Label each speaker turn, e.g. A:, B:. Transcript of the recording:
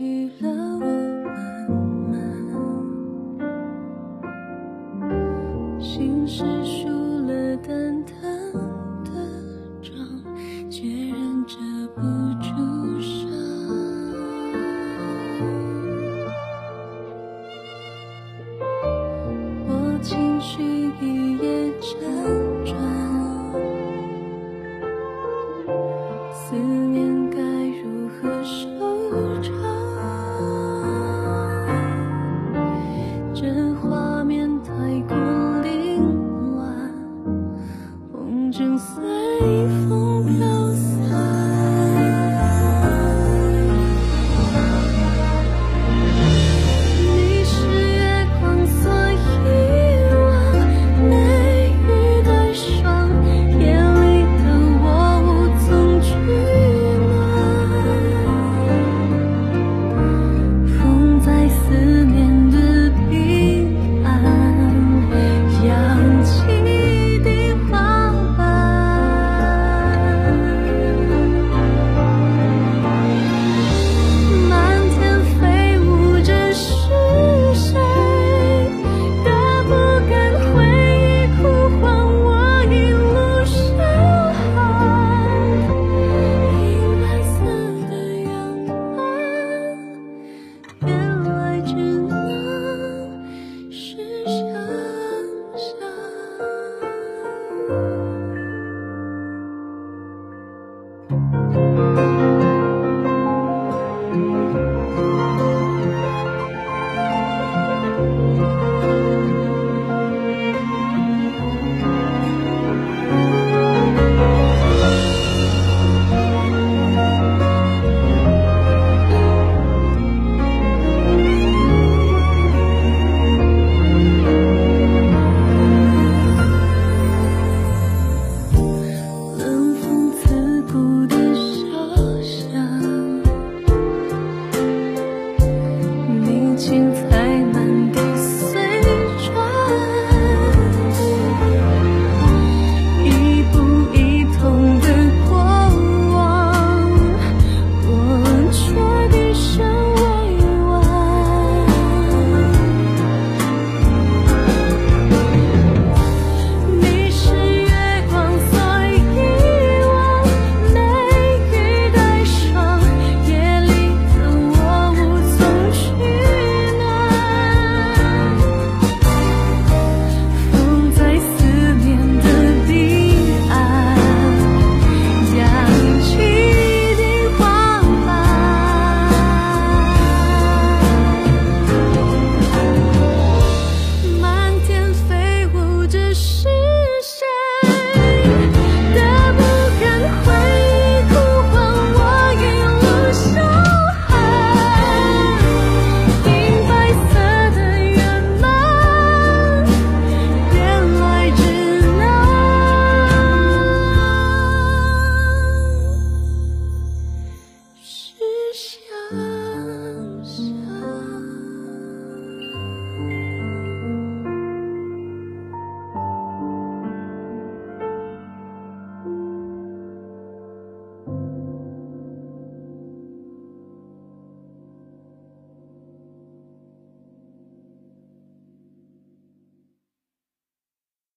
A: 雨了，我慢慢心事输了，蛋疼的妆却忍着不住伤。我情绪一夜辗转思念。真话。